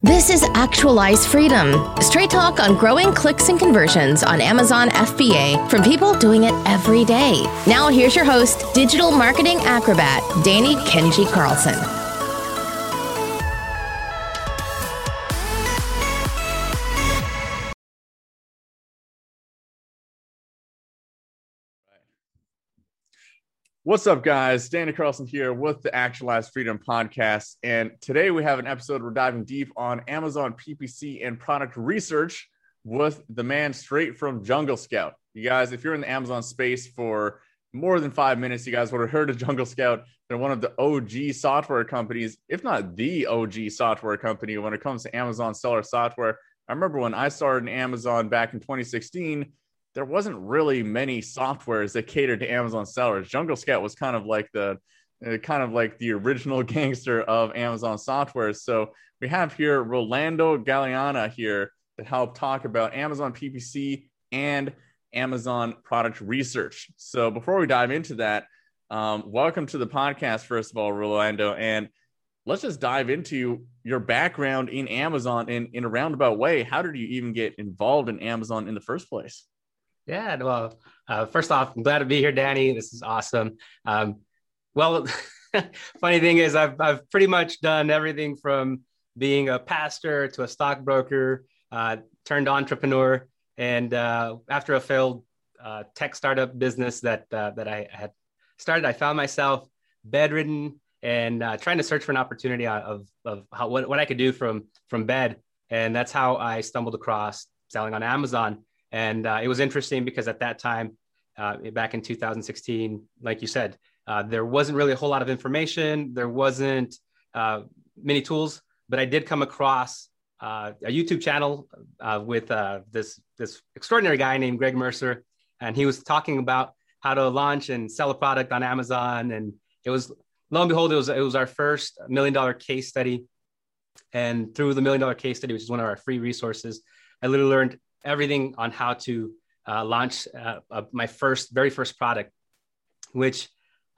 This is Actualize Freedom, straight talk on growing clicks and conversions on Amazon FBA from people doing it every day. Now, here's your host, digital marketing acrobat, Danny Kenji Carlson. What's up, guys? Danny Carlson here with the Actualize Freedom podcast. And today we have an episode we're diving deep on Amazon PPC and product research with the man straight from Jungle Scout. You guys, if you're in the Amazon space for more than five minutes, you guys would have heard of Jungle Scout. They're one of the OG software companies, if not the OG software company when it comes to Amazon seller software. I remember when I started in Amazon back in 2016 there wasn't really many softwares that catered to Amazon sellers. Jungle Scout was kind of like the uh, kind of like the original gangster of Amazon software. So we have here Rolando Galeana here to help talk about Amazon PPC and Amazon product research. So before we dive into that, um, welcome to the podcast, first of all, Rolando. And let's just dive into your background in Amazon in, in a roundabout way. How did you even get involved in Amazon in the first place? Yeah, well, uh, first off, I'm glad to be here, Danny. This is awesome. Um, well, funny thing is, I've I've pretty much done everything from being a pastor to a stockbroker, uh, turned entrepreneur, and uh, after a failed uh, tech startup business that uh, that I had started, I found myself bedridden and uh, trying to search for an opportunity of of how, what what I could do from from bed, and that's how I stumbled across selling on Amazon. And uh, it was interesting because at that time, uh, back in 2016, like you said, uh, there wasn't really a whole lot of information. There wasn't uh, many tools, but I did come across uh, a YouTube channel uh, with this this extraordinary guy named Greg Mercer, and he was talking about how to launch and sell a product on Amazon. And it was lo and behold, it was it was our first million dollar case study. And through the million dollar case study, which is one of our free resources, I literally learned everything on how to uh, launch uh, uh, my first, very first product, which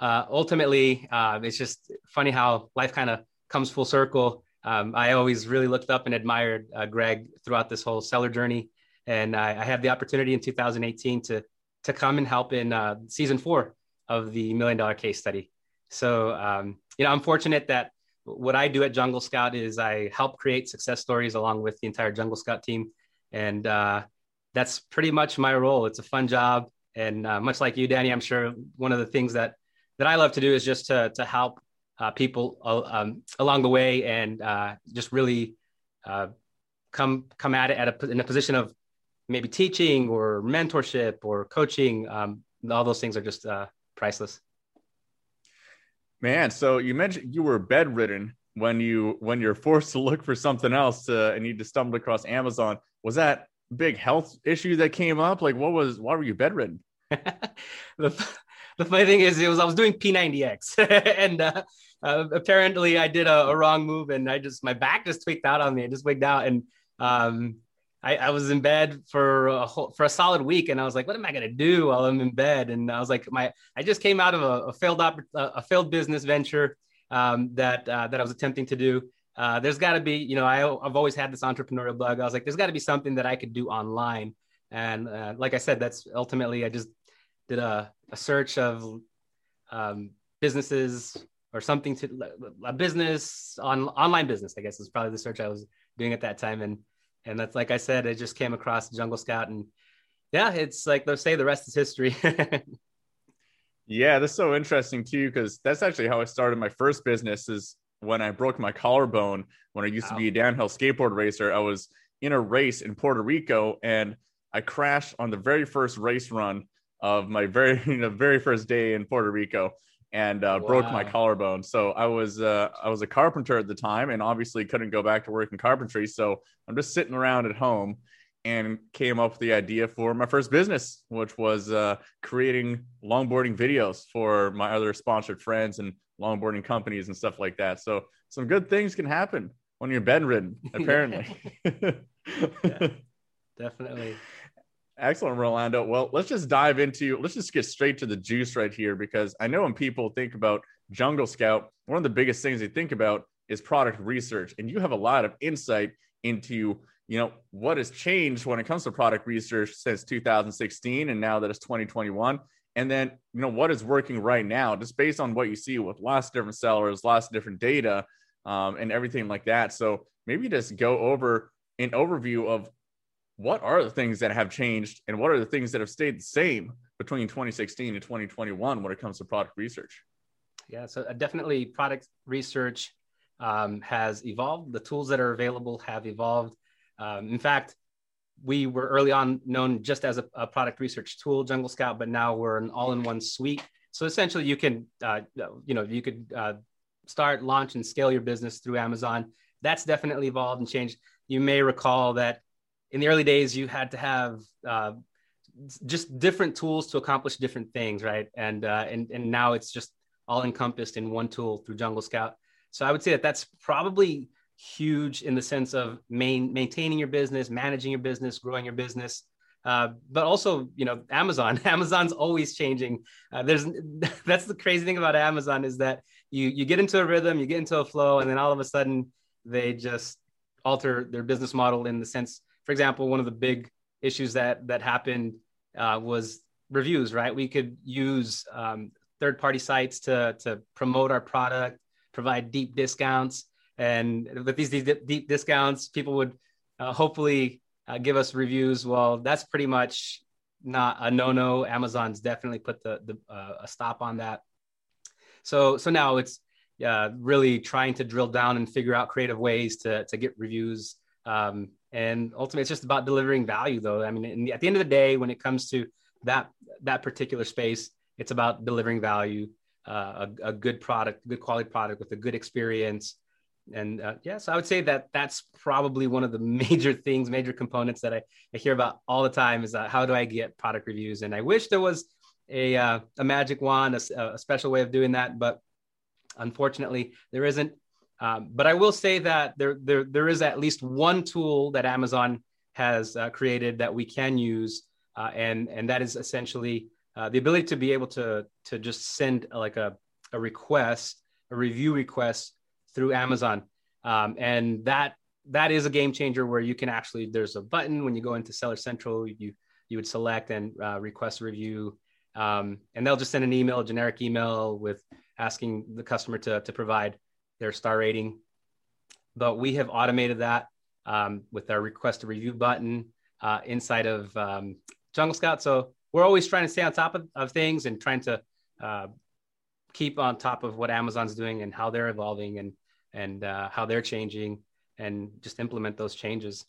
uh, ultimately uh, it's just funny how life kind of comes full circle. Um, I always really looked up and admired uh, Greg throughout this whole seller journey, and I, I, had the opportunity in 2018 to to come and help in season four of the Million Dollar Case Study. So um, you know, I'm fortunate that what I do at Jungle Scout is I help create success stories along with the entire Jungle Scout team and uh, that's pretty much my role. It's a fun job, and uh, much like you, Danny, I'm sure one of the things that that I love to do is just to to help uh, people uh, um, along the way, and uh, just really uh, come come at it at a, in a position of maybe teaching or mentorship or coaching. Um, all those things are just priceless. Man, so you mentioned you were bedridden when you when you're forced to look for something else to, and you just stumbled across Amazon was that big health issue that came up? Like, what was, why were you bedridden? the, the funny thing is, it was, I was doing P90X and uh, uh, apparently I did a, a, wrong move and I just, my back just tweaked out on me. I just wigged out and, um, I, I, was in bed for a whole, for a solid week, and I was like, "What am I gonna do while I'm in bed?" And I was like, "My I just came out of a, a failed op- a failed business venture um, that uh, that I was attempting to do, uh, there's got to be, you know, I, have always had this entrepreneurial bug. I was like, there's got to be something that I could do online. And uh, like I said, that's ultimately, I just did a, a search of um, businesses or something to a business on online business, I guess is probably the search I was doing at that time. And, and that's, like I said, I just came across Jungle Scout and yeah, it's like they say the rest is history. yeah, that's so interesting too, because that's actually how I started my first business is when I broke my collarbone when I used wow. to be a downhill skateboard racer. I was in a race in Puerto Rico and I crashed on the very first race run of my very you know, very first day in Puerto Rico and uh, wow. broke my collarbone. So I was uh, I was a carpenter at the time and obviously couldn't go back to work in carpentry. So I'm just sitting around at home and came up with the idea for my first business, which was uh, creating longboarding videos for my other sponsored friends and longboarding companies and stuff like that. So some good things can happen when you're bedridden, apparently. yeah, definitely. Excellent, Rolando. Well, let's just dive into, let's just get straight to the juice right here because I know when people think about Jungle Scout, one of the biggest things they think about is product research. And you have a lot of insight into you know what has changed when it comes to product research since 2016 and now that it's 2021 and then you know what is working right now just based on what you see with lots of different sellers lots of different data um, and everything like that. So maybe just go over an overview of what are the things that have changed and what are the things that have stayed the same between 2016 and 2021 when it comes to product research? Yeah so uh, definitely product research um, has evolved. The tools that are available have evolved um, in fact, we were early on known just as a, a, product research tool, Jungle Scout, but now we're an all-in-one suite. So essentially, you can, uh, you know, you could uh, start, launch, and scale your business through Amazon. That's definitely evolved and changed. You may recall that in the early days, you had to have uh, just different tools to accomplish different things, right? And uh, and and now it's just all encompassed in one tool through Jungle Scout. So I would say that that's probably huge in the sense of main, maintaining your business, managing your business, growing your business. Uh, but also, you know, Amazon. Amazon's always changing. Uh, there's that's the crazy thing about Amazon is that you you get into a rhythm, you get into a flow, and then all of a sudden they just alter their business model in the sense. For example, one of the big issues that that happened uh, was reviews. Right, we could use um, third party sites to to promote our product, provide deep discounts and with these deep, deep discounts, people would uh, hopefully uh, give us reviews. Well, that's pretty much not a no-no. Amazon's definitely put the, the uh, a stop on that. So so now it's uh, really trying to drill down and figure out creative ways to to get reviews. Um, and ultimately, it's just about delivering value, though. I mean, the, at the end of the day, when it comes to that that particular space, it's about delivering value, uh, a, a good product, good quality product with a good experience, and uh, yes, yeah, so I would say that that's probably one of the major things, major components that I, I hear about all the time is uh, how do I get product reviews? And I wish there was a, uh, a magic wand, a, a, special way of doing that, but unfortunately there isn't. Um, but I will say that there, there, there is at least one tool that Amazon has uh, created that we can use, uh, and and that is essentially uh, the ability to be able to to just send like a, a request, a review request through Amazon. Um, and that that is a game changer where you can actually there's a button when you go into Seller Central you you would select and uh, request a review, um, and they'll just send an email, a generic email with asking the customer to to provide their star rating. But we have automated that um, with our request a review button uh, inside of um, Jungle Scout. So we're always trying to stay on top of, of things and trying to uh, keep on top of what Amazon's doing and how they're evolving and and uh, how they're changing and just implement those changes.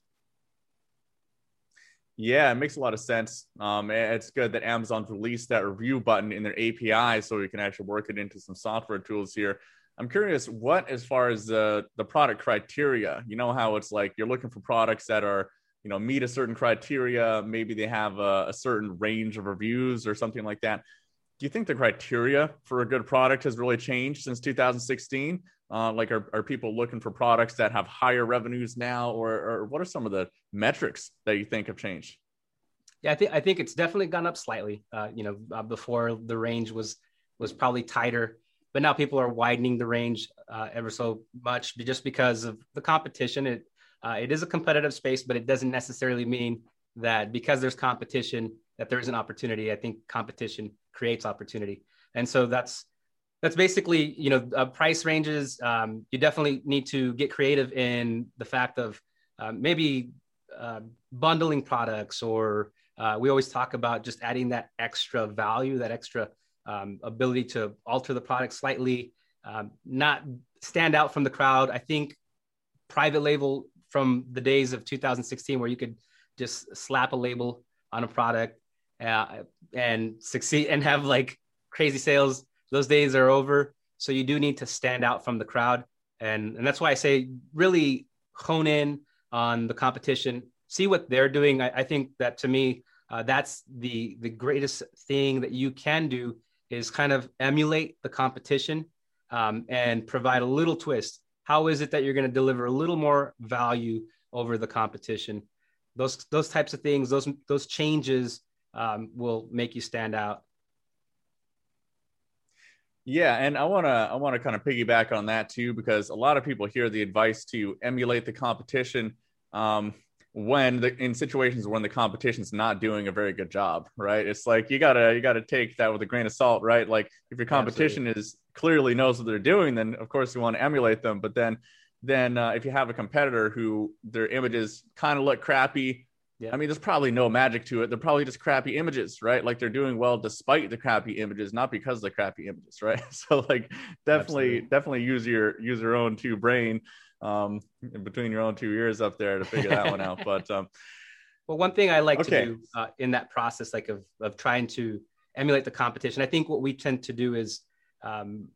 Yeah, it makes a lot of sense. Um, it's good that Amazon's released that review button in their API so we can actually work it into some software tools here. I'm curious, what as far as the the product criteria? You know how it's like you're looking for products that are you know meet a certain criteria. Maybe they have a, a certain range of reviews or something like that do you think the criteria for a good product has really changed since 2016? Uh, like, are, are people looking for products that have higher revenues now, or, or what are some of the metrics that you think have changed? Yeah, I think I think it's definitely gone up slightly. Uh, you know, uh, before the range was was probably tighter, but now people are widening the range uh, ever so much just because of the competition. It uh, it is a competitive space, but it doesn't necessarily mean that because there's competition that there is an opportunity. I think competition creates opportunity, and so that's that's basically you know uh, price ranges. Um, you definitely need to get creative in the fact of uh, maybe uh, bundling products, or uh, we always talk about just adding that extra value, that extra um, ability to alter the product slightly, um, not stand out from the crowd. I think private label from the days of 2016 where you could just slap a label on a product uh, and succeed and have like crazy sales. Those days are over. So you do need to stand out from the crowd. And, and that's why I say really hone in on the competition, see what they're doing. I, I think that to me, uh, that's the, the greatest thing that you can do is kind of emulate the competition um, and provide a little twist. How is it that you're going to deliver a little more value over the competition? Those, those types of things, those, those changes um, will make you stand out. Yeah, and I want to I want to kind of piggyback on that too because a lot of people hear the advice to emulate the competition um, when the in situations when the competition's not doing a very good job, right? It's like you gotta you gotta take that with a grain of salt, right? Like if your competition Absolutely. is clearly knows what they're doing, then of course you want to emulate them. But then then uh, if you have a competitor who their images kind of look crappy yeah. I mean, there's probably no magic to it. They're probably just crappy images, right? Like they're doing well despite the crappy images, not because of the crappy images, right? So like definitely, Absolutely. definitely use your use your own two brain um between your own two ears up there to figure that one out. But um well, one thing I like okay. to do uh, in that process, like of of trying to emulate the competition, I think what we tend to do is um,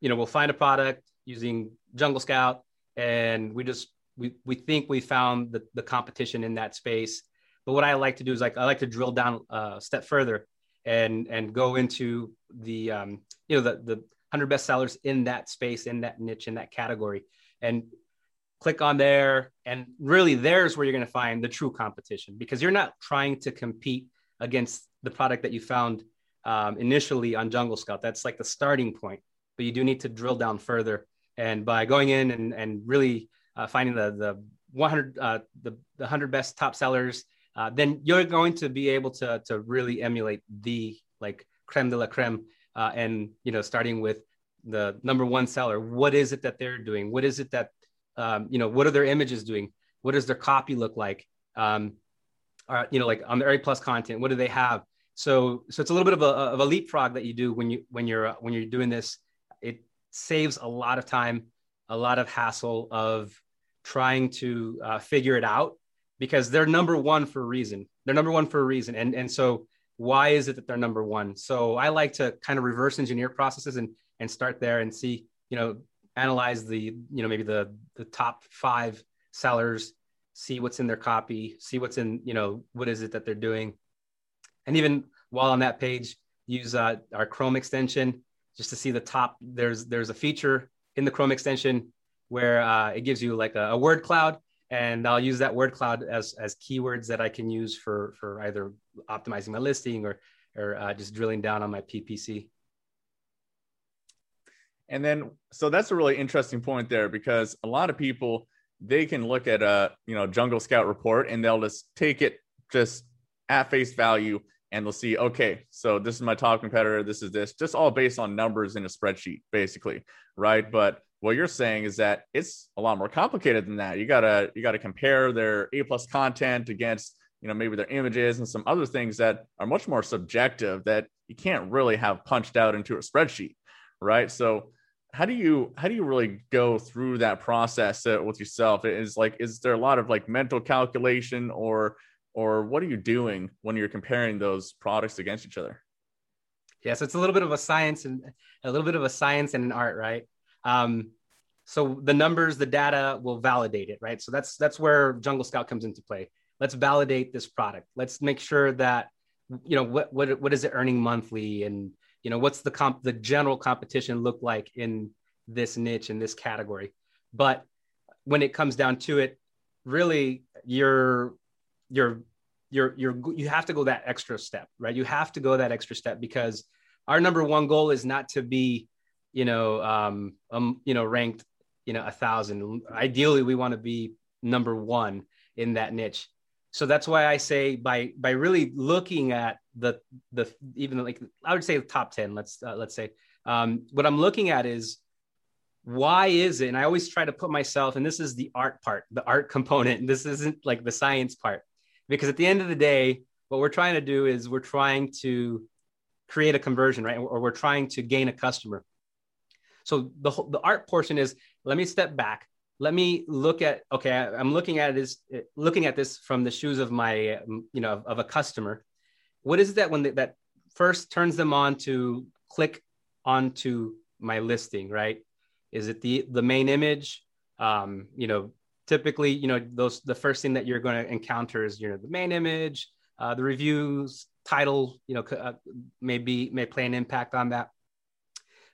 you know, we'll find a product using Jungle Scout and we just we, we think we found the, the competition in that space but what I like to do is like I like to drill down a step further and and go into the um, you know the the 100 best sellers in that space, in that niche, in that category, and click on there. And really, there's where you're going to find the true competition because you're not trying to compete against the product that you found um, initially on Jungle Scout. That's like the starting point, but you do need to drill down further. And by going in and and really uh, finding the the 100 uh, the the 100 best top sellers uh, then you're going to be able to to really emulate the like creme de la creme, uh, and you know starting with the number one seller. What is it that they're doing? What is it that um, you know? What are their images doing? What does their copy look like? Um, or, you know, like on the A plus content, what do they have? So so it's a little bit of a of a leapfrog that you do when you when you're when you're doing this. It saves a lot of time, a lot of hassle of trying to uh, figure it out because they're number one for a reason. They're number one for a reason. And, and so why is it that they're number one? So I like to kind of reverse engineer processes and, and start there and see, you know, analyze the, you know, maybe the, the top five sellers, see what's in their copy, see what's in, you know, what is it that they're doing. And even while on that page, use uh, our Chrome extension just to see the top. There's, there's a feature in the Chrome extension where uh, it gives you like a, a word cloud and I'll use that word cloud as as keywords that I can use for for either optimizing my listing or or uh, just drilling down on my PPC. And then, so that's a really interesting point there because a lot of people they can look at a you know Jungle Scout report and they'll just take it just at face value and they'll see okay so this is my top competitor this is this just all based on numbers in a spreadsheet basically right but what you're saying is that it's a lot more complicated than that. You gotta you gotta compare their A plus content against you know maybe their images and some other things that are much more subjective that you can't really have punched out into a spreadsheet, right? So how do you how do you really go through that process uh, with yourself? Is like is there a lot of like mental calculation or or what are you doing when you're comparing those products against each other? Yes, it's a little bit of a science and a little bit of a science and an art, right? Um, so the numbers, the data will validate it, right? So that's that's where Jungle Scout comes into play. Let's validate this product. Let's make sure that you know what what what is it earning monthly, and you know what's the comp the general competition look like in this niche in this category. But when it comes down to it, really you're you're you're you're you have to go that extra step, right? You have to go that extra step because our number one goal is not to be you know, um, um, you know, ranked, you know, a thousand. Ideally, we want to be number one in that niche. So that's why I say by by really looking at the the even like I would say the top ten. Let's uh, let's say um, what I'm looking at is why is it? And I always try to put myself, and this is the art part, the art component. This isn't like the science part, because at the end of the day, what we're trying to do is we're trying to create a conversion, right? Or we're trying to gain a customer. So the the art portion is let me step back. Let me look at okay. I'm looking at this looking at this from the shoes of my you know of, of a customer. What is that when they, that first turns them on to click onto my listing? Right? Is it the the main image? Um, you know, typically, you know, those the first thing that you're going to encounter is you know the main image, uh, the reviews, title. You know, uh, maybe may play an impact on that,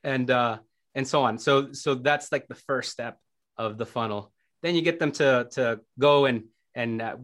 and uh, and so on. So so that's like the first step of the funnel. Then you get them to to go and and uh,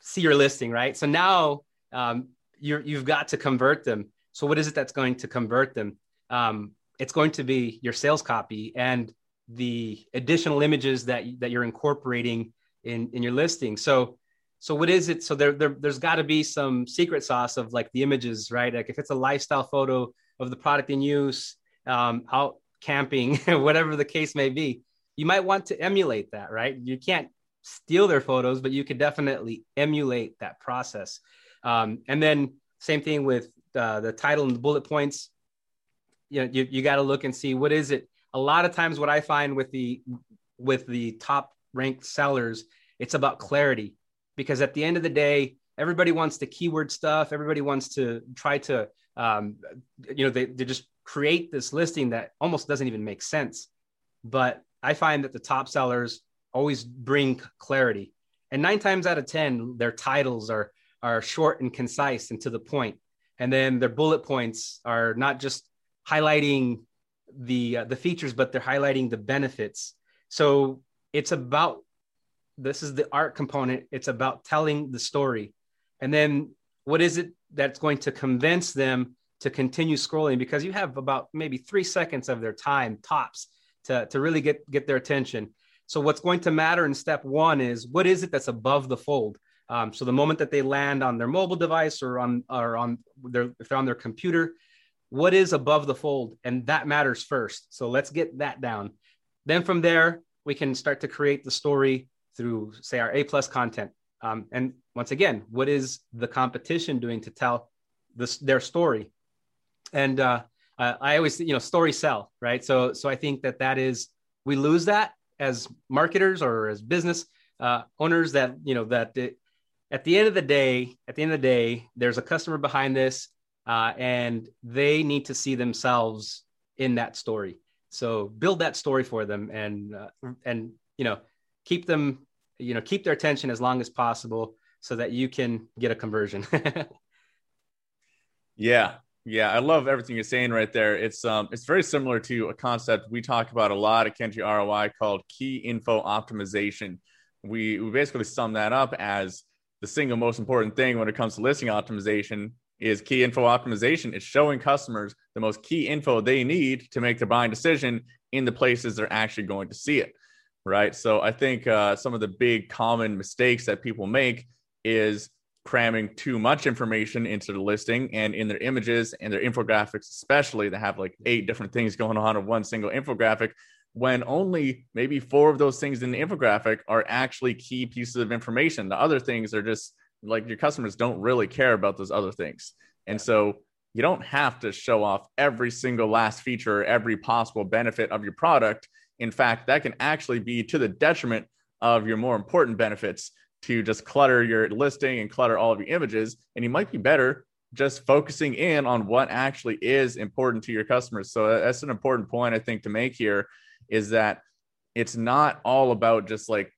see your listing, right? So now um, you're you've got to convert them. So what is it that's going to convert them? Um, it's going to be your sales copy and the additional images that that you're incorporating in in your listing. So so what is it? So there, there there's got to be some secret sauce of like the images, right? Like if it's a lifestyle photo of the product in use, um, out camping, whatever the case may be, you might want to emulate that, right? You can't steal their photos, but you could definitely emulate that process. Um, and then same thing with uh, the title and the bullet points. You know, you, you got to look and see what is it. A lot of times, what I find with the with the top ranked sellers, it's about clarity because at the end of the day, everybody wants the keyword stuff. Everybody wants to try to, um, you know, they, they just create this listing that almost doesn't even make sense. But I find that the top sellers always bring clarity. And nine times out of 10, their titles are, are short and concise and to the point. And then their bullet points are not just highlighting the, uh, the features, but they're highlighting the benefits. So it's about this is the art component. It's about telling the story. And then what is it that's going to convince them to continue scrolling? Because you have about maybe three seconds of their time tops to, to really get, get their attention. So what's going to matter in step one is what is it that's above the fold? Um, so the moment that they land on their mobile device or on or on their if they're on their computer, what is above the fold? And that matters first. So let's get that down. Then from there, we can start to create the story through say our a plus content um, and once again what is the competition doing to tell this their story and uh, i always you know stories sell right? So so i think that that is we lose that as marketers or as business uh, owners that you know that it, at the end of the day at the end of the day there's a customer behind this uh, and they need to see themselves in that story. So build that story for them and uh, and you know keep them you know keep their attention as long as possible so that you can get a conversion. Yeah yeah i love everything you're saying right there. It's um it's very similar to a concept we talk about a lot at Kenji roi called key info optimization. We we basically sum that up as the single most important thing when it comes to listing optimization is key info optimization. It's showing customers the most key info they need to make their buying decision in the places they're actually going to see it right? So I think uh, some of the big common mistakes that people make is cramming too much information into the listing and in their images and their infographics, especially that have like eight different things going on in one single infographic. When only maybe four of those things in the infographic are actually key pieces of information. The other things are just like your customers don't really care about those other things. And so you don't have to show off every single last feature, every possible benefit of your product in fact, that can actually be to the detriment of your more important benefits to just clutter your listing and clutter all of your images. And you might be better just focusing in on what actually is important to your customers. So uh, that's an important point I think to make here is that it's not all about just like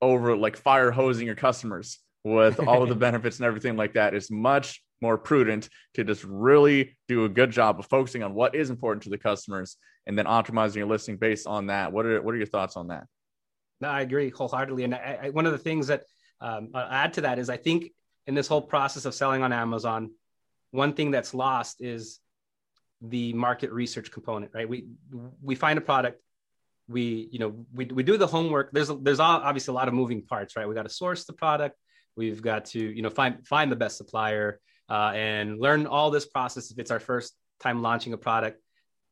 over like fire hosing your customers with all of the benefits and everything like that. It's much more prudent to just really do a good job of focusing on what is important to the customers and then optimizing your listing based on that. What are what are your thoughts on that? No, I agree wholeheartedly. And I, I, one of the things that um, I'll add to that is I think in this whole process of selling on Amazon, one thing that's lost is the market research component. Right? We we find a product, we you know we, we do the homework. There's there's obviously a lot of moving parts. Right? We got to source the product. We've got to you know find find the best supplier uh, and learn all this process if it's our first time launching a product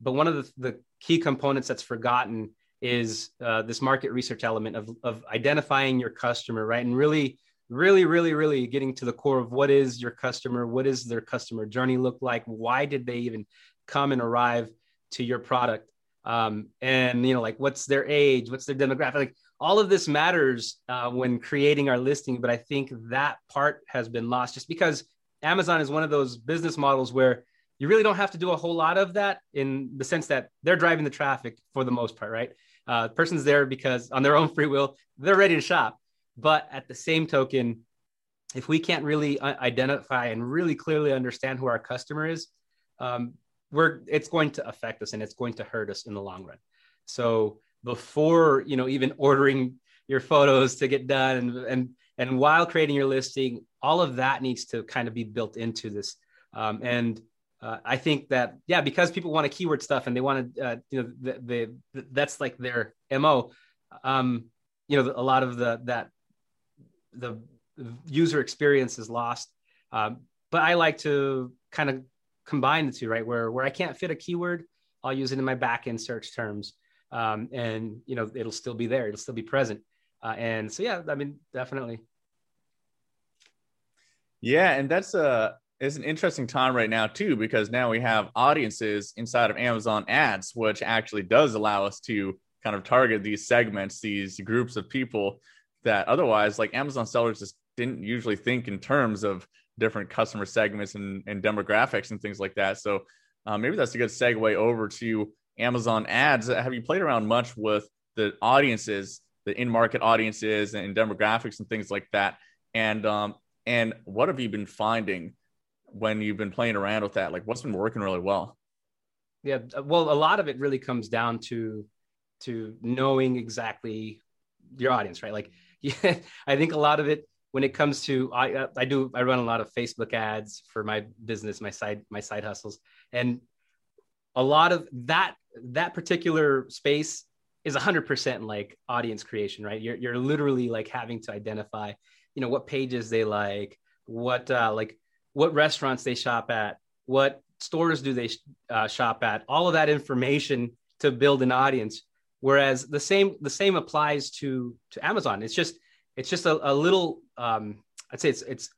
but one of the, the key components that's forgotten is uh, this market research element of, of identifying your customer, right? And really, really, really, really getting to the core of what is your customer, what is their customer journey look like, why did they even come and arrive to your product, um, and you know, like what's their age, what's their demographic, like all of this matters uh, when creating our listing. But I think that part has been lost just because Amazon is one of those business models where you really don't have to do a whole lot of that in the sense that they're driving the traffic for the most part, right? Uh, the person's there because on their own free will, they're ready to shop. But at the same token, if we can't really uh, identify and really clearly understand who our customer is, um, we're it's going to affect us and it's going to hurt us in the long run. So before you know even ordering your photos to get done and and and while creating your listing, all of that needs to kind of be built into this. Um, and uh, I think that yeah, because people want to keyword stuff and they want to uh, you know the, the, that's like their mo. Um, you know, a lot of the that the user experience is lost. Um, but I like to kind of combine the two, right? Where where I can't fit a keyword, I'll use it in my backend search terms, um, and you know it'll still be there, it'll still be present. Uh, and so yeah, I mean definitely. Yeah, and that's a it's an interesting time right now too because now we have audiences inside of Amazon ads, which actually does allow us to kind of target these segments, these groups of people that otherwise, like Amazon sellers, just didn't usually think in terms of different customer segments and, and demographics and things like that. So uh, maybe that's a good segue over to Amazon ads. Have you played around much with the audiences, the in-market audiences and demographics and things like that? And um, and what have you been finding when you've been playing around with that? Like what's been working really well? Yeah, well, a lot of it really comes down to to knowing exactly your audience, right? Like, yeah, I think a lot of it when it comes to I uh, I do I run a lot of Facebook ads for my business, my side my side hustles, and a lot of that that particular space is 100% like audience creation, right? You're you're literally like having to identify, you know, what pages they like, what uh, like what restaurants they shop at, what stores do they uh, shop at, all of that information to build an audience. Whereas the same the same applies to to Amazon. It's just it's just a, a little um, I'd say it's it's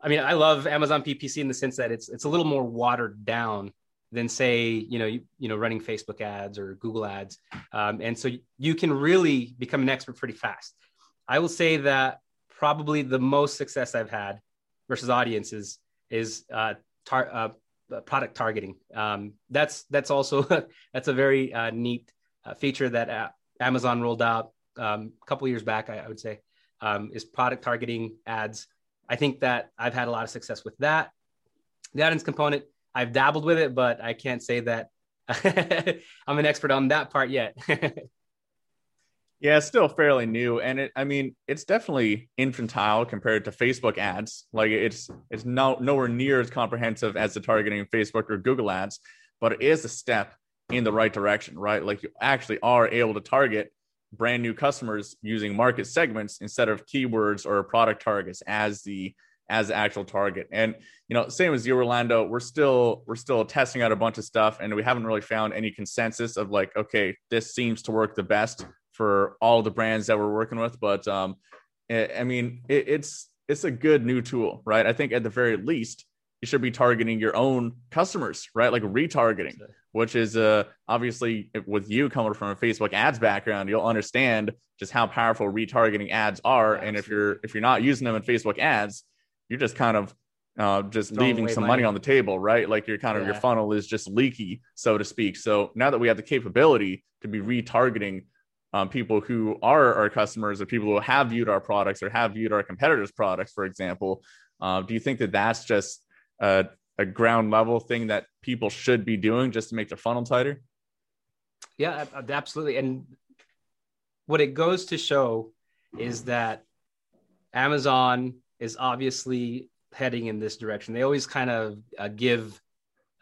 I mean I love Amazon PPC in the sense that it's it's a little more watered down than say you know you, you know running Facebook ads or Google ads, um, and so you can really become an expert pretty fast. I will say that probably the most success I've had versus audiences is uh, tar- uh, product targeting. Um, that's that's also that's a very uh, neat uh, feature that uh, Amazon rolled out um, a couple years back. I, I would say um, is product targeting ads. I think that I've had a lot of success with that. The audience component, I've dabbled with it, but I can't say that I'm an expert on that part yet. Yeah, it's still fairly new, and it. I mean, it's definitely infantile compared to Facebook ads. Like it's it's no nowhere near as comprehensive as the targeting Facebook or Google ads, but it is a step in the right direction, right? Like you actually are able to target brand new customers using market segments instead of keywords or product targets as the as the actual target. And you know, same as you, Rolando, we're still we're still testing out a bunch of stuff, and we haven't really found any consensus of like, okay, this seems to work the best for all the brands that we're working with. But um, I mean, it, it's it's a good new tool, right? I think at the very least, you should be targeting your own customers, right? Like retargeting, which is uh, obviously with you coming from a Facebook ads background, you'll understand just how powerful retargeting ads are. Yeah, and if you're if you're not using them in Facebook ads, you're just kind of uh, just Throwing leaving some money. money. on the table, right? Like your kind of yeah. your funnel is just leaky, so to speak. So now that we have the capability to be retargeting um, people who are our customers or people who have viewed our products or have viewed our competitors' products, for example. Uh, do you think that that's just a, a, ground level thing that people should be doing just to make their funnel tighter? Yeah, absolutely. And what it goes to show is that Amazon is obviously heading in this direction. They always kind of uh, give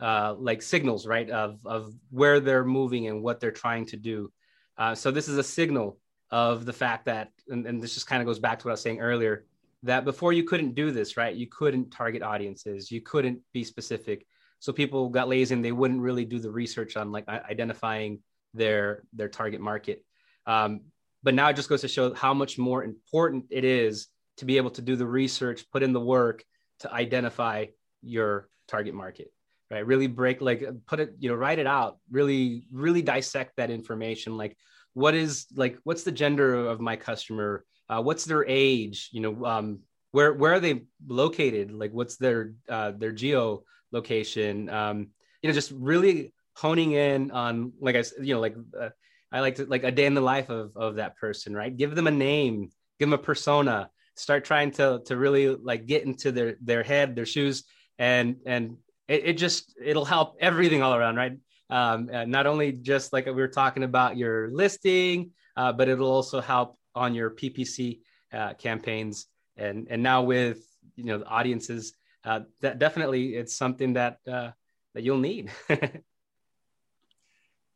uh, like signals, right, of of where they're moving and what they're trying to do. Uh, so this is a signal of the fact that, and, and this just kind of goes back to what I was saying earlier, that before you couldn't do this, right? You couldn't target audiences, you couldn't be specific. So people got lazy and they wouldn't really do the research on like identifying their their target market. Um, but now it just goes to show how much more important it is to be able to do the research, put in the work to identify your target market right? Really break like put it you know write it out. Really really dissect that information. Like what is like what's the gender of my customer? Uh, what's their age? You know um, where where are they located? Like what's their uh, their geo location um, you know just really honing in on like i you know like uh, i like to like a day in the life of of that person right? Give them a name give them a persona. Start trying to to really like get into their their head their shoes and and it, it just it'll help everything all around, right? Um, not only just like we were talking about your listing, uh, but it'll also help on your PPC uh, campaigns. And and now with you know the audiences, uh, that definitely it's something that uh, that you'll need.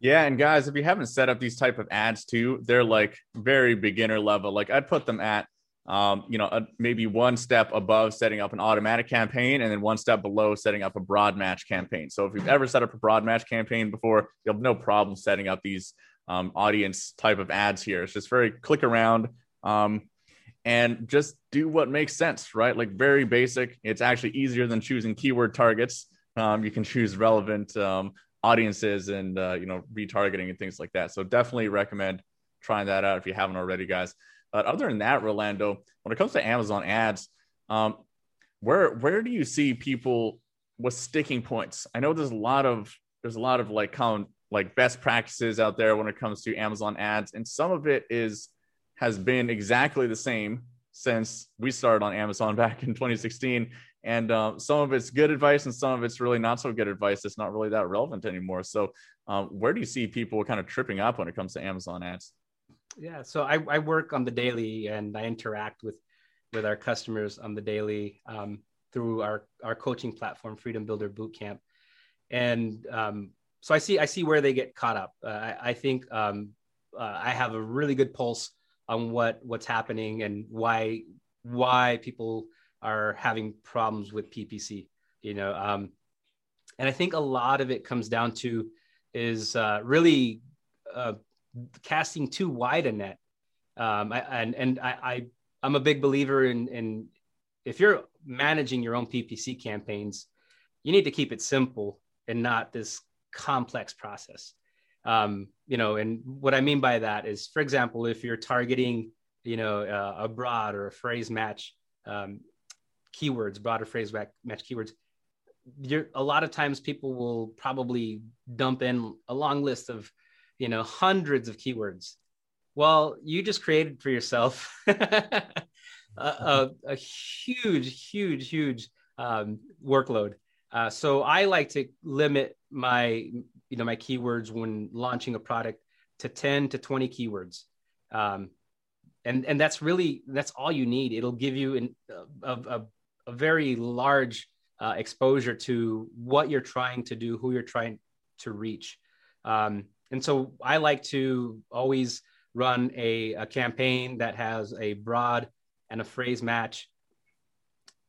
yeah, and guys, if you haven't set up these type of ads too, they're like very beginner level. Like I'd put them at um, you know, uh, maybe one step above setting up an automatic campaign and then one step below setting up a broad match campaign. So if you've ever set up a broad match campaign before, you'll have no problem setting up these um, audience type of ads here. It's just very click around um, and just do what makes sense, right? Like very basic. It's actually easier than choosing keyword targets. Um, you can choose relevant um, audiences and, uh, you know, retargeting and things like that. So definitely recommend trying that out if you haven't already, guys. But other than that, Rolando, when it comes to Amazon ads, um, where where do you see people with sticking points? I know there's a lot of there's a lot of like common like best practices out there when it comes to Amazon ads, and some of it is has been exactly the same since we started on Amazon back in 2016. And uh, some of it's good advice, and some of it's really not so good advice. It's not really that relevant anymore. So, um, where do you see people kind of tripping up when it comes to Amazon ads? Yeah, so I, I work on the daily and I interact with with our customers on the daily um, through our our coaching platform, Freedom Builder Bootcamp, and um, so I see I see where they get caught up. Uh, I, I, think um, uh, I have a really good pulse on what what's happening and why why people are having problems with PPC. You know, um, and I think a lot of it comes down to is uh, really uh, casting too wide a net. Um, I, and and I, I I'm a big believer in in if you're managing your own PPC campaigns, you need to keep it simple and not this complex process. Um, you know, and what I mean by that is, for example, if you're targeting, you know, uh, a broad or a phrase match um, keywords, broader phrase match keywords, you're a lot of times people will probably dump in a long list of you know, hundreds of keywords. Well, you just created for yourself a, a, a, huge, huge, huge um, workload. Uh, so I like to limit my, you know, my keywords when launching a product to 10 to 20 keywords. Um, and, and that's really, that's all you need. It'll give you an, a, a, a very large uh, exposure to what you're trying to do, who you're trying to reach. Um, and so I like to always run a, a campaign that has a broad and a phrase match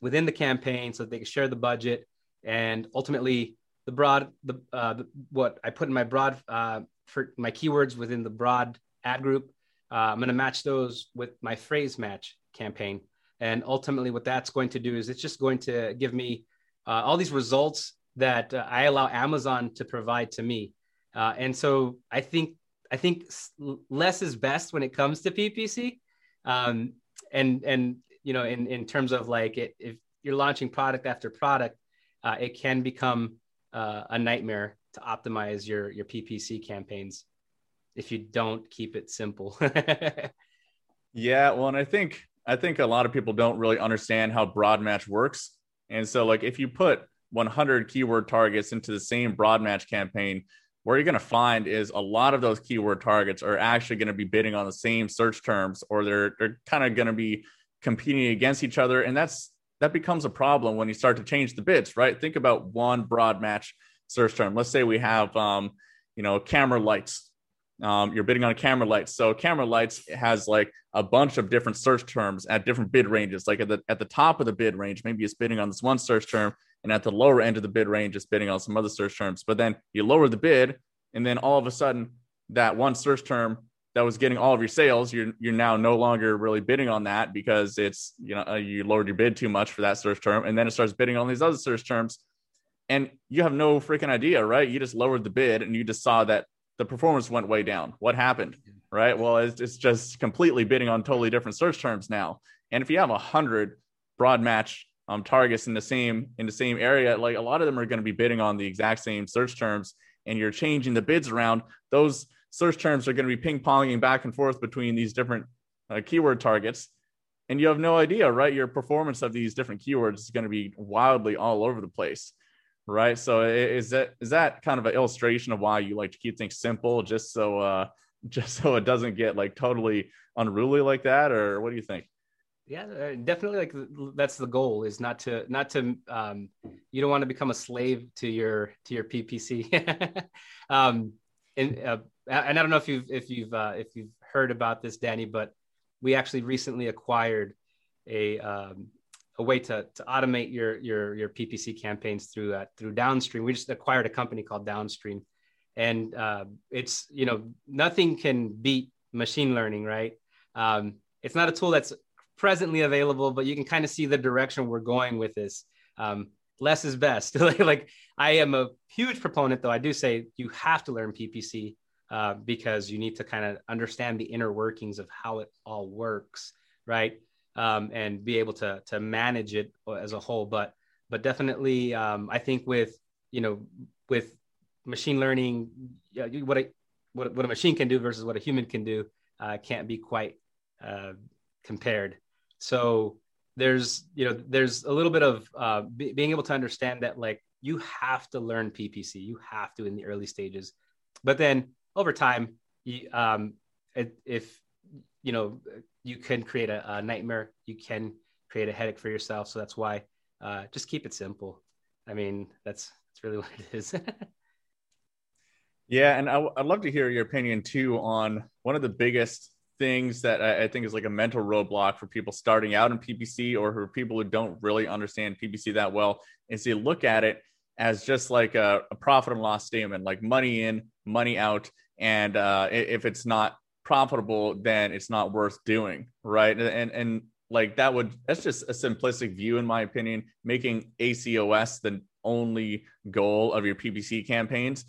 within the campaign so that they can share the budget and ultimately the broad the, uh, the what i put in my broad uh, for my keywords within the broad ad group uh, i'm going to match those with my phrase match campaign. And ultimately what that's going to do is it's just going to give me uh, all these results that uh, i allow amazon to provide to me uh, and so I think I think less is best when it comes to PPC. Um, and and you know, in in terms of like it, if you're launching product after product, uh, it can become uh, a nightmare to optimize your your PPC campaigns if you don't keep it simple. yeah, well, and I think I think a lot of people don't really understand how broad match works. And so like if you put 100 keyword targets into the same broad match campaign, where you're going to find is a lot of those keyword targets are actually going to be bidding on the same search terms or they're they're kind of going to be competing against each other and that's that becomes a problem when you start to change the bids right? Think about one broad match search term. Let's say we have um, you know camera lights. Um, you're bidding on camera lights. So camera lights has like a bunch of different search terms at different bid ranges. Like at the at the top of the bid range maybe it's bidding on this one search term and at the lower end of the bid range is bidding on some other search terms. But then you lower the bid, and then all of a sudden, that one search term that was getting all of your sales, you're you're now no longer really bidding on that because it's you know uh, you lowered your bid too much for that search term, and then it starts bidding on these other search terms, and you have no freaking idea, right? You just lowered the bid, and you just saw that the performance went way down. What happened, right? Well, it's, it's just completely bidding on totally different search terms now. And if you have a hundred broad match um, targets in the same in the same area, like a lot of them are going to be bidding on the exact same search terms, and you're changing the bids around. Those search terms are going to be ping ponging back and forth between these different uh, keyword targets, and you have no idea, right? Your performance of these different keywords is going to be wildly all over the place, right? So is that is that kind of an illustration of why you like to keep things simple, just so uh, just so it doesn't get like totally unruly like that, or what do you think? Yeah uh, definitely like that's the goal is not to not to um, you don't want to become a slave to your to your ppc um, and uh, and i don't know if you've if you've uh, if you've heard about this danny but we actually recently acquired a um, a way to, to automate your your your ppc campaigns through uh, through downstream. We just acquired a company called downstream. And uh, it's you know nothing can beat machine learning right? Um, it's not a tool that's presently available, but you can kind of see the direction we're going with this. Um, less is best. like I am a huge proponent, though I do say you have to learn PPC uh, because you need to kind of understand the inner workings of how it all works, right? Um, and be able to to manage it as a whole. But but definitely, um, I think with you know with machine learning, what a what, what a machine can do versus what a human can do uh, can't be quite uh, compared. So there's you know there's a little bit of uh, b- being able to understand that like you have to learn PPC, you have to in the early stages, but then over time, you, um, it, if you know you can create a, a, nightmare, you can create a headache for yourself. So that's why uh, just keep it simple. I mean, that's that's really what it is. yeah, and I, would love to hear your opinion too on one of the biggest things that I, think is like a mental roadblock for people starting out in PPC or for people who don't really understand PPC that well is they look at it as just like a, a profit and loss statement, like money in, money out. And uh, if it's not profitable, then it's not worth doing. Right. And, and like that would, that's just a simplistic view, in my opinion, making ACOS the only goal of your PPC campaigns.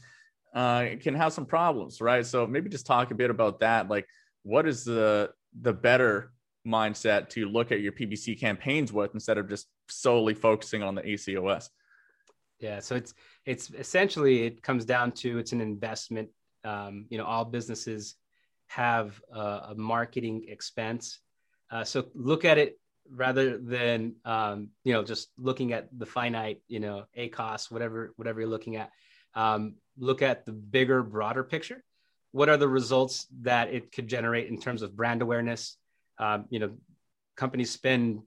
Uh, can have some problems, right? So maybe just talk a bit about that. Like, what is the the better mindset to look at your PPC campaigns with instead of just solely focusing on the ACOS? Yeah, so it's it's essentially it comes down to it's an investment. Um, you know, all businesses have a, a marketing expense, uh, so look at it rather than um, you know just looking at the finite you know ACOS whatever whatever you're looking at. Um, look at the bigger, broader picture what are the results that it could generate in terms of brand awareness? Um, you know companies spend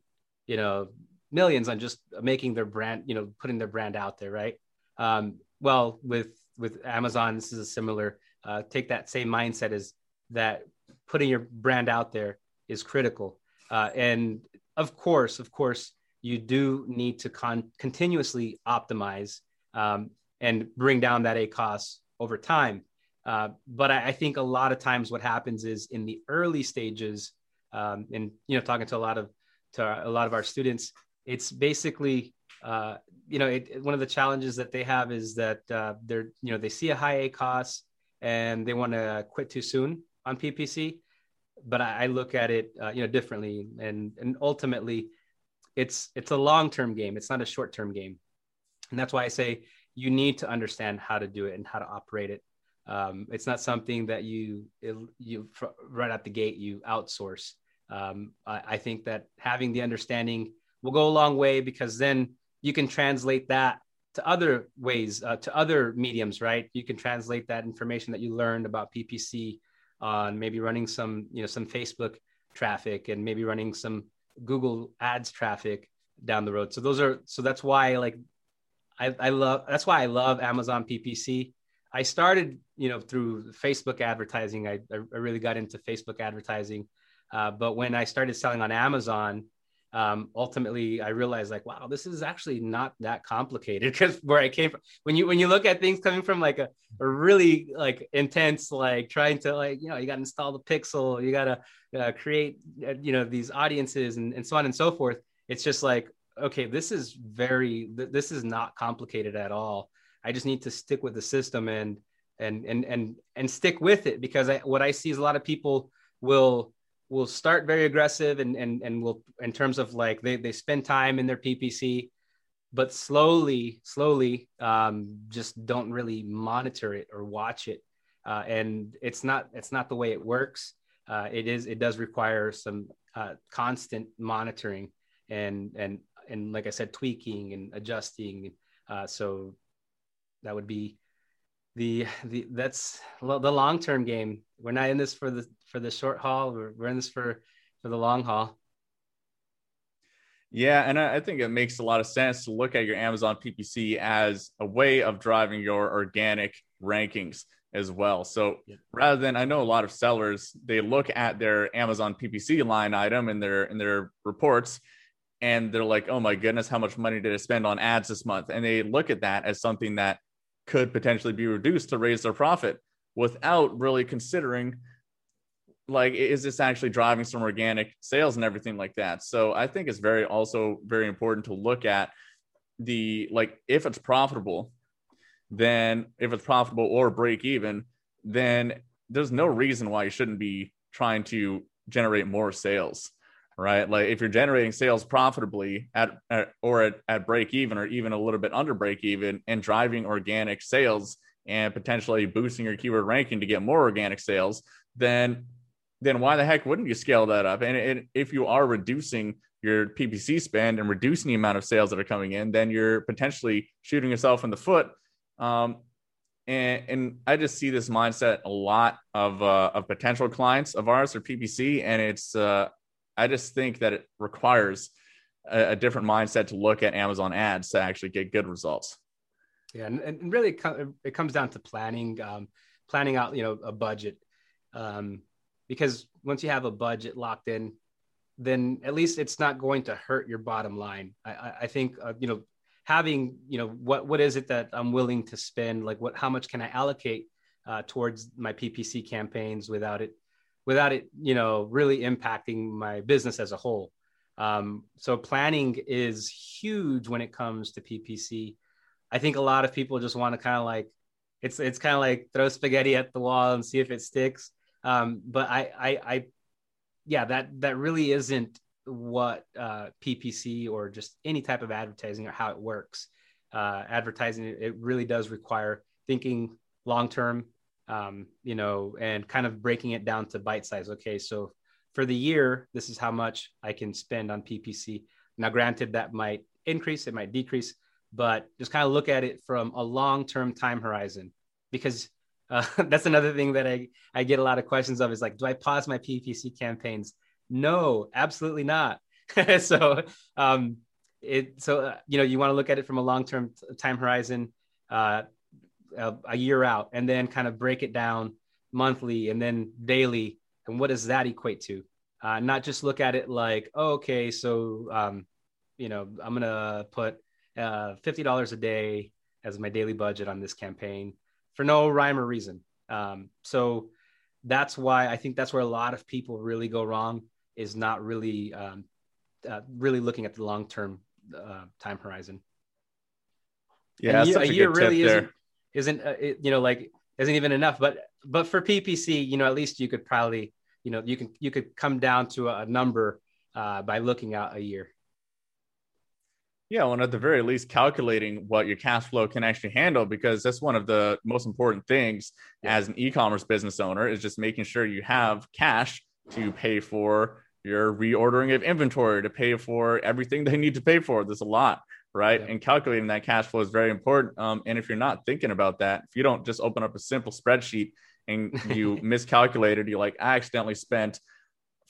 you know millions on just making their brand you know putting their brand out there right? Um, well with with amazon this is a similar uh, take that same mindset as that putting your brand out there is critical. Uh, and of course of course you do need to con- continuously optimize um, and bring down that ACOS over time uh, but I, I, think a lot of times what happens is in the early stages, um, and you know, talking to a lot of to our, a lot of our students, it's basically uh, you know it, one of the challenges that they have is that uh, they're you know they see a high ACOS and they want to quit too soon on PPC. But I, I look at it uh, you know differently, and and ultimately, it's it's a long term game. It's not a short term game, and that's why I say you need to understand how to do it and how to operate it um, it's not something that you you right out the gate you outsource. Um, I, I, think that having the understanding will go a long way because then you can translate that to other ways, uh, to other mediums, right? You can translate that information that you learned about PPC on maybe running some, you know, some Facebook traffic and maybe running some Google Ads traffic down the road. So those are so that's why like I, I love that's why I love Amazon PPC I started, you know, through Facebook advertising. I, I really got into Facebook advertising. Uh, but when I started selling on Amazon, um, ultimately I realized like, wow, this is actually not that complicated because where I came from, when you, when you look at things coming from like a, a really like intense, like trying to like, you know, you got to install the pixel, you got to uh, create, uh, you know, these audiences and, and so on and so forth. It's just like, okay, this is very, th- this is not complicated at all. I just need to stick with the system and and and and and stick with it because I, what I see is a lot of people will will start very aggressive and and and will in terms of like they they spend time in their PPC, but slowly slowly um, just don't really monitor it or watch it, uh, and it's not it's not the way it works. Uh, it is it does require some uh, constant monitoring and and and like I said, tweaking and adjusting. Uh, so that would be the the that's the long term game. We're not in this for the for the short haul. We're, we're in this for for the long haul. Yeah, and I think it makes a lot of sense to look at your Amazon PPC as a way of driving your organic rankings as well. So yeah. rather than I know a lot of sellers, they look at their Amazon PPC line item in their in their reports and they're like, "Oh my goodness, how much money did I spend on ads this month?" And they look at that as something that could potentially be reduced to raise their profit without really considering like is this actually driving some organic sales and everything like that? So i think it's very also very important to look at the like if it's profitable then if it's profitable or break even then there's no reason why you shouldn't be trying to generate more sales right like if you're generating sales profitably at, at or at, at break even or even a little bit under break even and driving organic sales and potentially boosting your keyword ranking to get more organic sales then then why the heck wouldn't you scale that up? And, and if you are reducing your PPC spend and reducing the amount of sales that are coming in, then you're potentially shooting yourself in the foot. Um, and, and I just see this mindset a lot of uh, of potential clients of ours for PPC, and it's uh, I just think that it requires a, a, different mindset to look at Amazon ads to actually get good results. Yeah, and, and really it comes down to planning, um, planning out you know a budget. Um, because once you have a budget locked in, then at least it's not going to hurt your bottom line. I, I think uh, you know having you know what what is it that I'm willing to spend, like what how much can I allocate uh, towards my PPC campaigns without it without it you know really impacting my business as a whole. Um, so planning is huge when it comes to PPC. I think a lot of people just want to kind of like it's it's kind of like throw spaghetti at the wall and see if it sticks. Um, but I, I, I, yeah, that that really isn't what uh, PPC or just any type of advertising or how it works. Uh, advertising it really does require thinking long term, um, you know, and kind of breaking it down to bite size. Okay, so for the year, this is how much I can spend on PPC. Now, granted, that might increase, it might decrease, but just kind of look at it from a long term time horizon because uh, that's another thing that I, I get a lot of questions of is like, do I pause my PPC campaigns? No, absolutely not. so, um, it, so, uh, you know, you want to look at it from a long-term time horizon, uh, a, a year out, and then kind of break it down monthly and then daily. And what does that equate to? Uh, not just look at it like, oh, okay, so, um, you know, I'm going to put uh, $50 a day as my daily budget on this campaign for no rhyme or reason. Um, so that's why I think that's where a lot of people really go wrong is not really um, uh, really looking at the long term uh, time horizon. Yeah, a year, a year really isn't isn't uh, it, you know like isn't even enough. But but for PPC, you know, at least you could probably you know you can you could come down to a, a number uh, by looking out a year. Yeah, well, at the very least, calculating what your cash flow can actually handle, because that's one of the most important things yeah. as an e-commerce business owner is just making sure you have cash to pay for your reordering of inventory, to pay for everything they need to pay for. There's a lot, right? Yeah. And calculating that cash flow is very important. Um, and if you're not thinking about that, if you don't just open up a simple spreadsheet and you miscalculated, you're like, I accidentally spent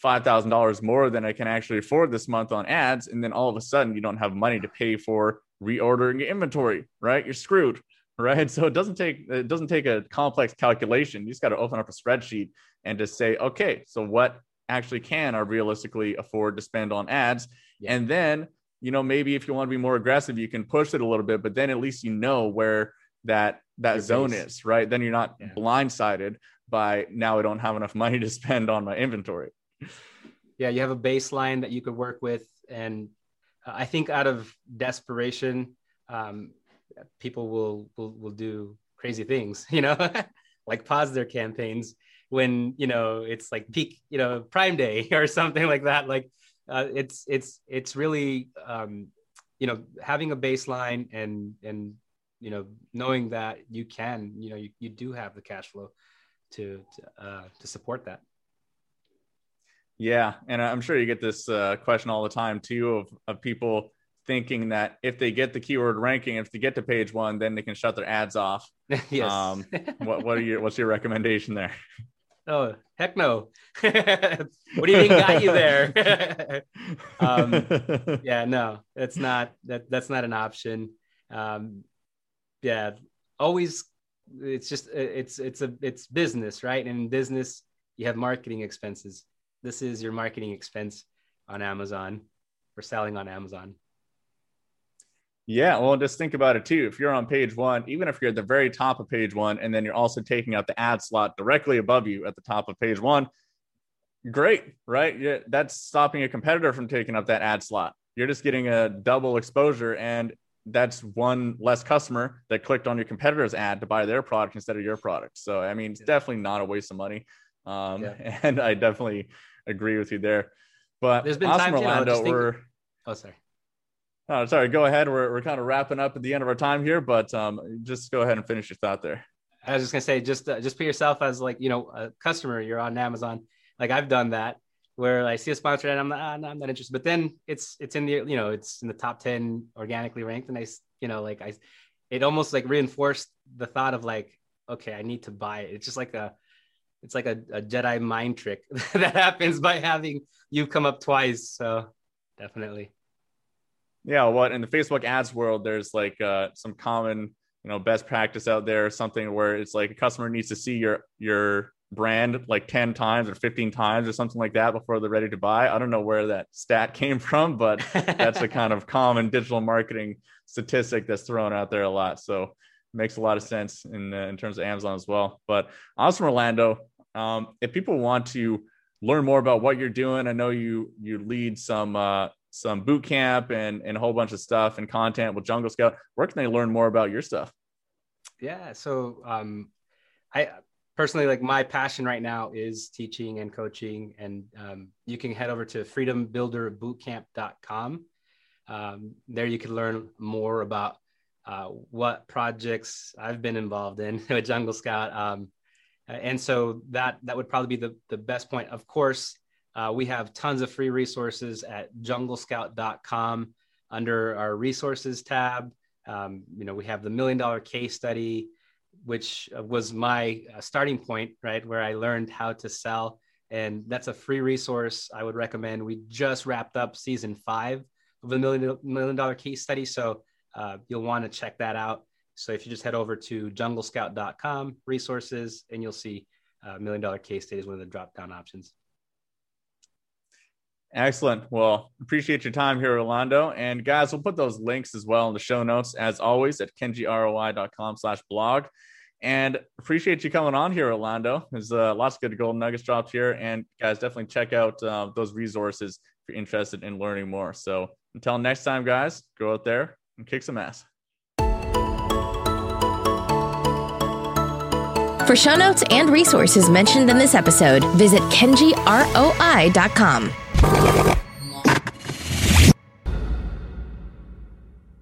$5,000 more than I can actually afford this month on ads. And then all of a sudden, you don't have money to pay for reordering your inventory, right? You're screwed, right? So it doesn't take, it doesn't take a complex calculation. You just got to open up a spreadsheet and just say, okay, so what actually can I realistically afford to spend on ads? Yeah. And then, you know, maybe if you want to be more aggressive, you can push it a little bit, but then at least you know where that that Your zone base. is, right? Then you're not yeah. blindsided by now I don't have enough money to spend on my inventory yeah, you have a baseline that you could work with, and uh, I think out of desperation, um, people will will will do crazy things, you know, like pause their campaigns when you know it's like peak, you know, Prime Day or something like that. Like uh, it's it's it's really um, you know having a baseline and and you know knowing that you can you know you, you do have the cash flow to to, uh, to support that yeah, and I'm sure you get this uh, question all the time too of of people thinking that if they get the keyword ranking, if they get to page one, then they can shut their ads off. yes. Um, what what are your what's your recommendation there? Oh, heck no. what do you think got you there? um, yeah, no, that's not that that's not an option. Um, yeah, always it's just it's it's a it's business, right? And in business, you have marketing expenses. This is your marketing expense on Amazon for selling on Amazon. Yeah, well, just think about it too. If you're on page one, even if you're at the very top of page one, and then you're also taking out the ad slot directly above you at the top of page one, great, right? Yeah, that's stopping a competitor from taking up that ad slot. You're just getting a double exposure, and that's one less customer that clicked on your competitor's ad to buy their product instead of your product. So, I mean, it's yeah. definitely not a waste of money. Um, yeah. And I definitely agree with you there. But there's been awesome times, Rolando, you know, we're. Oh, sorry. Oh, sorry. Go ahead. We're, we're kind of wrapping up at the end of our time here, but um, just go ahead and finish your thought there. I was just gonna say, just uh, just put yourself as like you know a customer. You're on Amazon. Like I've done that, where I see a sponsor and I'm not, ah, no, I'm not interested. But then it's it's in the you know it's in the top ten organically ranked, and I you know like I, it almost like reinforced the thought of like okay, I need to buy it. It's just like a it's like a, a Jedi mind trick that happens by having you come up twice. So definitely. Yeah, what in the Facebook ads world, there's like uh, some common, you know, best practice out there, something where it's like a customer needs to see your your brand like 10 times or 15 times or something like that before they're ready to buy. I don't know where that stat came from, but that's a kind of common digital marketing statistic that's thrown out there a lot. So makes a lot of sense in uh, in terms of Amazon as well. But awesome, Rolando. Um, if people want to learn more about what you're doing, I know you you lead some uh, some boot camp and and a whole bunch of stuff and content with Jungle Scout. Where can they learn more about your stuff? Yeah, so um, I personally like my passion right now is teaching and coaching, and um, you can head over to freedombuilderbootcamp.com. Um, there you can learn more about uh, what projects I've been involved in with Jungle Scout. Um, and so that that would probably be the, the best point. Of course, uh, we have tons of free resources at junglescout.com under our resources tab. Um, you know, we have the million dollar case study, which was my uh, starting point, right, where I learned how to sell. And that's a free resource I would recommend. We just wrapped up season five of the million, million dollar case study. So uh, you'll want to check that out. So if you just head over to junglescout.com resources and you'll see uh, million dollar case study is one of the drop down options. Excellent. Well, appreciate your time here, Rolando. And guys, we'll put those links as well in the show notes, as always, at kenjiroi.com slash blog. And appreciate you coming on here, Rolando. There's uh, lots of good golden nuggets dropped here. And guys, definitely check out uh, those resources if you're interested in learning more. So until next time, guys, go out there and kick some ass. For show notes and resources mentioned in this episode, visit kenjiroi.com. Thank you.